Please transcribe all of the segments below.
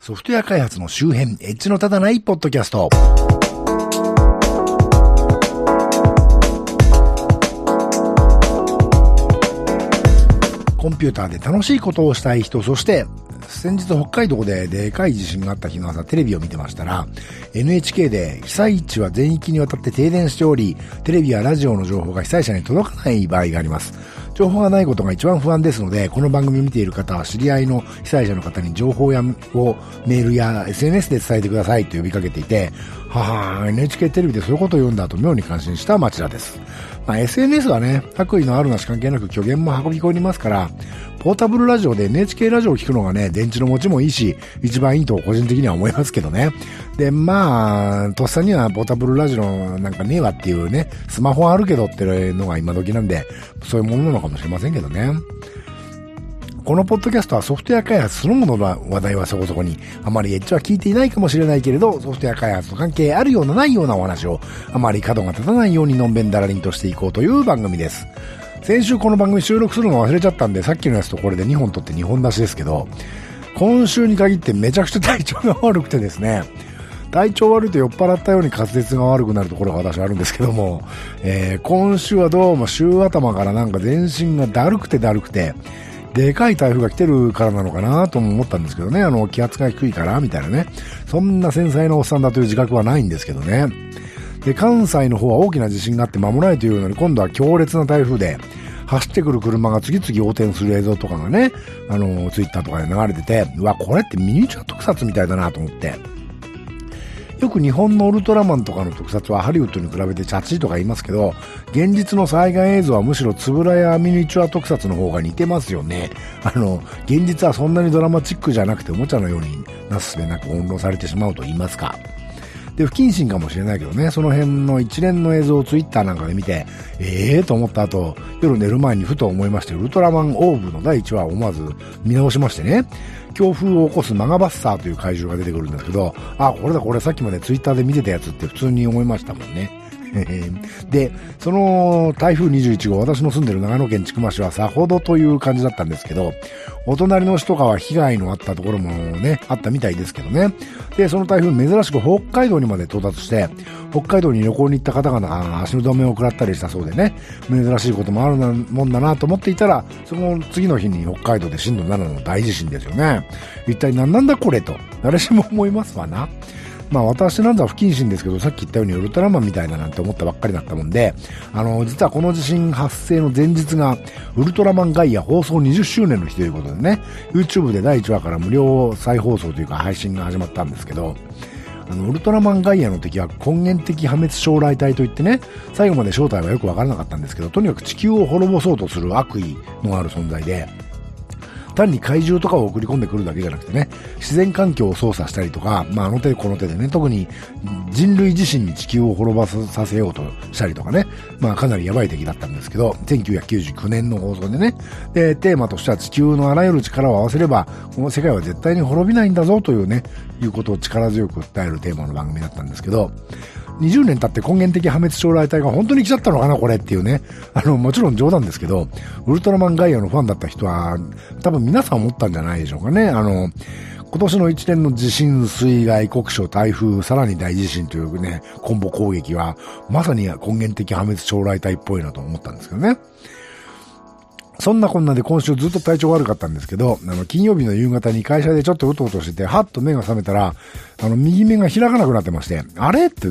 ソフトウェア開発の周辺、エッジの立たないポッドキャスト。コンピューターで楽しいことをしたい人、そして、先日北海道ででかい地震があった日の朝テレビを見てましたら、NHK で被災地は全域にわたって停電しており、テレビやラジオの情報が被災者に届かない場合があります。情報がないことが一番不安ですので、この番組を見ている方は知り合いの被災者の方に情報やをメールや SNS で伝えてくださいと呼びかけていて、はは NHK テレビでそういうことを言うんだと妙に感心した町田です。まあ、SNS はね、悪意のあるなし関係なく虚言も運び込みますから、ポータブルラジオで NHK ラジオを聞くのがね、電池の持ちもいいし、一番いいと個人的には思いますけどね。で、まあ、とっさにはポータブルラジオなんかねえわっていうね、スマホはあるけどっていうのが今時なんで、そういうものなのかもしれませんけどね。このポッドキャストはソフトウェア開発そのものの話題はそこそこに、あまりエッジは聞いていないかもしれないけれど、ソフトウェア開発と関係あるようなないようなお話を、あまり角が立たないようにのんべんだらりんとしていこうという番組です。先週この番組収録するの忘れちゃったんで、さっきのやつとこれで2本撮って2本出しですけど、今週に限ってめちゃくちゃ体調が悪くてですね、体調悪いと酔っ払ったように滑舌が悪くなるところが私はあるんですけども、えー、今週はどうも週頭からなんか全身がだるくてだるくて、でかい台風が来てるからなのかなとも思ったんですけどね、あの、気圧が低いから、みたいなね。そんな繊細なおっさんだという自覚はないんですけどね。で、関西の方は大きな地震があって間もないというのに、今度は強烈な台風で、走ってくる車が次々横転する映像とかがね、あの、ツイッターとかで流れてて、うわ、これってミニチュア特撮みたいだなと思って。よく日本のウルトラマンとかの特撮はハリウッドに比べてチャチーとか言いますけど、現実の災害映像はむしろつぶらやミニチュア特撮の方が似てますよね。あの、現実はそんなにドラマチックじゃなくておもちゃのようになすすべなく翻弄されてしまうと言いますか。で、不謹慎かもしれないけどね、その辺の一連の映像をツイッターなんかで見て、ええー、と思った後、夜寝る前にふと思いまして、ウルトラマンオーブの第1話を思わず見直しましてね、強風を起こすマガバッサーという怪獣が出てくるんですけど、あ、これだこれさっきまでツイッターで見てたやつって普通に思いましたもんね。で、その台風21号、私の住んでる長野県千曲市はさほどという感じだったんですけど、お隣の市とかは被害のあったところもね、あったみたいですけどね。で、その台風珍しく北海道にまで到達して、北海道に旅行に行った方々足の止めを食らったりしたそうでね、珍しいこともあるもんだなと思っていたら、その次の日に北海道で震度7の大地震ですよね。一体何なんだこれと、誰しも思いますわな。まあ私なんざ不謹慎ですけど、さっき言ったようにウルトラマンみたいだなんて思ったばっかりだったもんで、あの、実はこの地震発生の前日が、ウルトラマンガイア放送20周年の日ということでね、YouTube で第1話から無料再放送というか配信が始まったんですけど、あの、ウルトラマンガイアの敵は根源的破滅将来体といってね、最後まで正体はよくわからなかったんですけど、とにかく地球を滅ぼそうとする悪意のある存在で、単に怪獣とかを送り込んでくるだけじゃなくてね、自然環境を操作したりとか、まあ、あの手この手でね、特に人類自身に地球を滅ぼさせようとしたりとかね、まあ、かなりやばい敵だったんですけど、1999年の放送でね、で、テーマとしては地球のあらゆる力を合わせれば、この世界は絶対に滅びないんだぞというね、いうことを力強く訴えるテーマの番組だったんですけど、20年経って根源的破滅将来体が本当に来ちゃったのかな、これっていうね。あの、もちろん冗談ですけど、ウルトラマンガイアのファンだった人は、多分皆さん思ったんじゃないでしょうかね。あの、今年の一年の地震、水害、国書、台風、さらに大地震というね、コンボ攻撃は、まさに根源的破滅将来体っぽいなと思ったんですけどね。そんなこんなで今週ずっと体調悪かったんですけど、あの、金曜日の夕方に会社でちょっとうとうとしてて、はっと目が覚めたら、あの、右目が開かなくなってまして、あれ？って、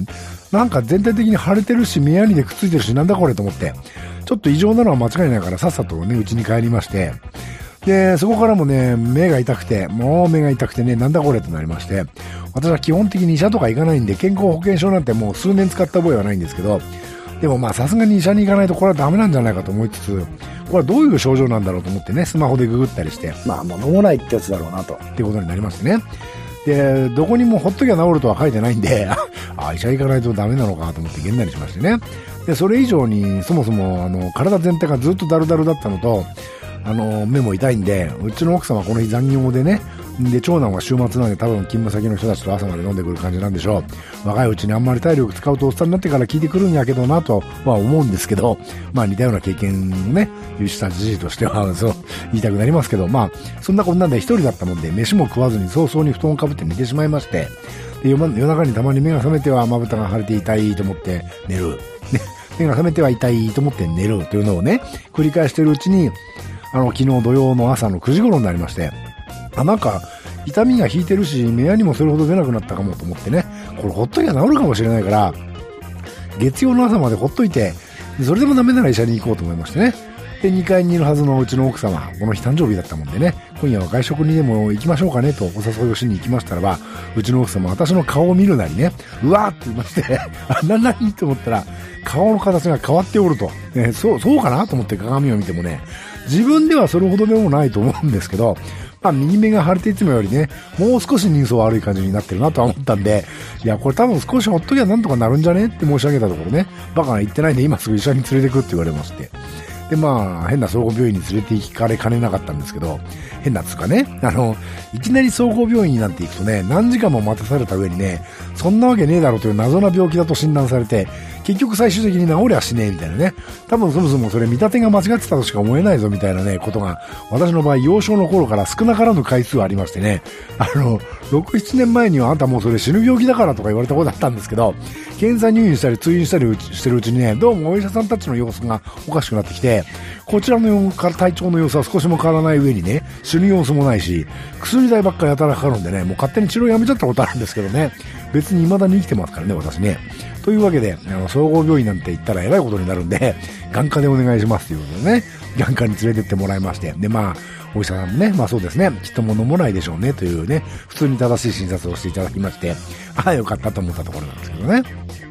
なんか全体的に腫れてるし、目やにでくっついてるし、なんだこれと思って、ちょっと異常なのは間違いないからさっさとね、うちに帰りまして、で、そこからもね、目が痛くて、もう目が痛くてね、なんだこれとなりまして、私は基本的に医者とか行かないんで、健康保険証なんてもう数年使った覚えはないんですけど、でもまあさすがに医者に行かないとこれはダメなんじゃないかと思いつつ、これはどういう症状なんだろうと思ってね、スマホでググったりして、まあもう飲もないってやつだろうなと。ってことになりましてね。で、どこにもほっときゃ治るとは書いてないんで、あ、医者行かないとダメなのかと思ってげんなりしましてね。で、それ以上に、そもそも、あの、体全体がずっとダルダルだったのと、あの、目も痛いんで、うちの奥様この日残業でね、で、長男は週末なんで多分勤務先の人たちと朝まで飲んでくる感じなんでしょう。若いうちにあんまり体力使うとおっさんになってから聞いてくるんやけどなとは思うんですけど、まあ似たような経験をね、有したじじとしては、そう、言いたくなりますけど、まあ、そんなこんなんで一人だったもんで、飯も食わずに早々に布団をかぶって寝てしまいまして、で夜中にたまに目が覚めてはまぶたが腫れて痛いと思って寝る。目が覚めては痛いと思って寝るというのをね、繰り返してるうちに、あの、昨日土曜の朝の9時頃になりまして、あ、なんか、痛みが引いてるし、目やにもそれほど出なくなったかもと思ってね、これほっときゃ治るかもしれないから、月曜の朝までほっといて、それでもダメなら医者に行こうと思いましてね。で、2階にいるはずのうちの奥様、この日誕生日だったもんでね、今夜は外食にでも行きましょうかねとお誘いをしに行きましたらば、うちの奥様、私の顔を見るなりね、うわーって言いまして、あ、な、なにと思ったら、顔の形が変わっておると。ね、そう、そうかなと思って鏡を見てもね、自分ではそれほどでもないと思うんですけど、まあ、右目が腫れていつもよりね、もう少し人相悪い感じになってるなとは思ったんで、いや、これ多分少しほっときゃなんとかなるんじゃねって申し上げたところね、バカな言ってないんで今すぐ医者に連れてくって言われまして。で、まあ、変な総合病院に連れて行かれかねなかったんですけど、変なつかね、あの、いきなり総合病院になっていくとね、何時間も待たされた上にね、そんなわけねえだろうという謎な病気だと診断されて、結局最終的に治りゃしねえみたいなね。多分そもそもそれ見立てが間違ってたとしか思えないぞみたいなね、ことが、私の場合幼少の頃から少なからぬ回数ありましてね、あの、6、7年前にはあんたもうそれ死ぬ病気だからとか言われたことあったんですけど、検査入院したり通院したりしてるうちにね、どうもお医者さんたちの様子がおかしくなってきて、こちらの体調の様子は少しも変わらない上にね、死ぬ様子もないし、薬代ばっかりやたらかかるんでね、もう勝手に治療やめちゃったことあるんですけどね、別に未だに生きてますからね、私ね。というわけで、あの、総合病院なんて行ったらえらいことになるんで、眼科でお願いしますということでね、眼科に連れてってもらいまして、で、まあ、お医者さんもね、まあそうですね、きっとも飲もないでしょうねというね、普通に正しい診察をしていただきまして、ああ、よかったと思ったところなんですけどね。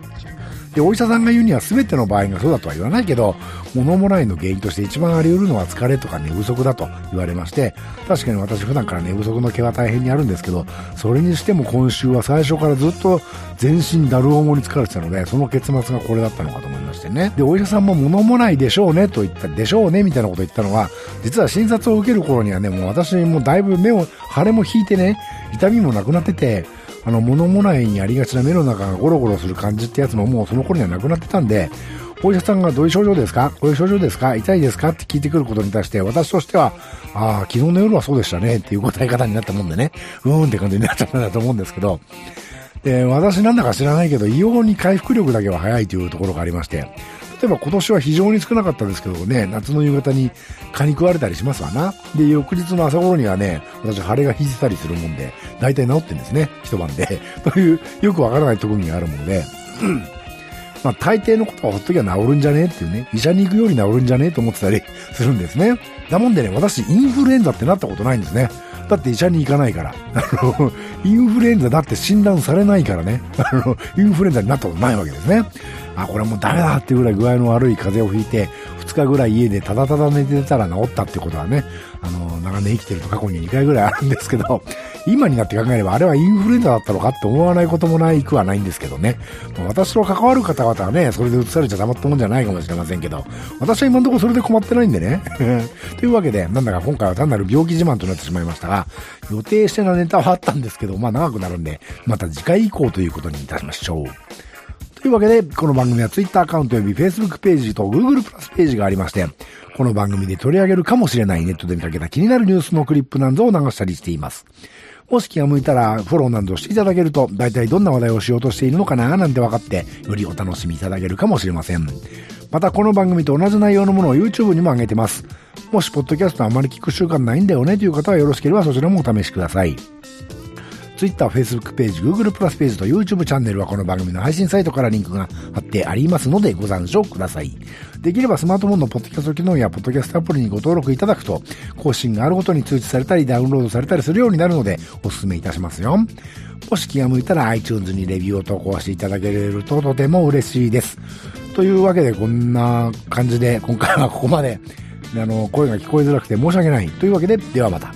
で、お医者さんが言うには全ての場合がそうだとは言わないけど、物もらいの原因として一番あり得るのは疲れとか寝不足だと言われまして、確かに私普段から寝不足の毛は大変にあるんですけど、それにしても今週は最初からずっと全身だる重に疲れてたので、その結末がこれだったのかと思いましてね。で、お医者さんも物もないでしょうねと言った、でしょうねみたいなこと言ったのは、実は診察を受ける頃にはね、もう私もだいぶ目を、腫れも引いてね、痛みもなくなってて、あの、物もらいにありがちな目の中がゴロゴロする感じってやつももうその頃にはなくなってたんで、お医者さんがどういう症状ですか？こういう症状ですか？痛いですか？って聞いてくることに対して、私としては、ああ、昨日の夜はそうでしたねっていう答え方になったもんでね、うーんって感じになっちゃったんだと思うんですけど、で、私なんだか知らないけど、異様に回復力だけは早いというところがありまして、えば今年は非常に少なかったですけどね、夏の夕方に蚊に食われたりしますわな。で、翌日の朝頃にはね、私腫れが引いてたりするもんで、大体治ってんですね、一晩で。という、よくわからない特技があるもので、う んまあ大抵のことはほっときゃ治るんじゃねえっていうね、医者に行くより治るんじゃねえと思ってたりするんですね。だもんでね、私インフルエンザってなったことないんですね。だって医者に行かないから。あの、インフルエンザだって診断されないからね。あの、インフルエンザになったことないわけですね。あ、これもうダメだっていうぐらい具合の悪い風邪をひいて、2日ぐらい家でただただ寝てたら治ったってことはね、あの、長年生きてると過去に2回ぐらいあるんですけど、今になって考えればあれはインフルエンザだったのかって思わないこともないくはないんですけどね。私と関わる方々はね、それで移されちゃたまったもんじゃないかもしれませんけど、私は今のところそれで困ってないんでね。というわけで、なんだか今回は単なる病気自慢となってしまいましたが、予定してたネタはあったんですけど、まあ長くなるんで、また次回以降ということにいたしましょう。というわけで、この番組は Twitter アカウント及び Facebook ページと Google プラスページがありまして、この番組で取り上げるかもしれないネットで見かけた気になるニュースのクリップなどを流したりしています。もし気が向いたらフォローなどしていただけると、大体どんな話題をしようとしているのかななんて分かって、よりお楽しみいただけるかもしれません。またこの番組と同じ内容のものを YouTube にも上げてます。もしポッドキャストあまり聞く習慣ないんだよねという方はよろしければそちらもお試しください。Twitter、Facebook ページ、Google プラスページと YouTube チャンネルはこの番組の配信サイトからリンクが貼ってありますのでご参照ください。できればスマートフォンのポッドキャスト機能やポッドキャストアプリにご登録いただくと、更新があるごとに通知されたりダウンロードされたりするようになるのでお勧めいたしますよ。もし気が向いたら iTunes にレビューを投稿していただけるととても嬉しいです。というわけでこんな感じで今回はここまであの声が聞こえづらくて申し訳ない。というわけで、ではまた。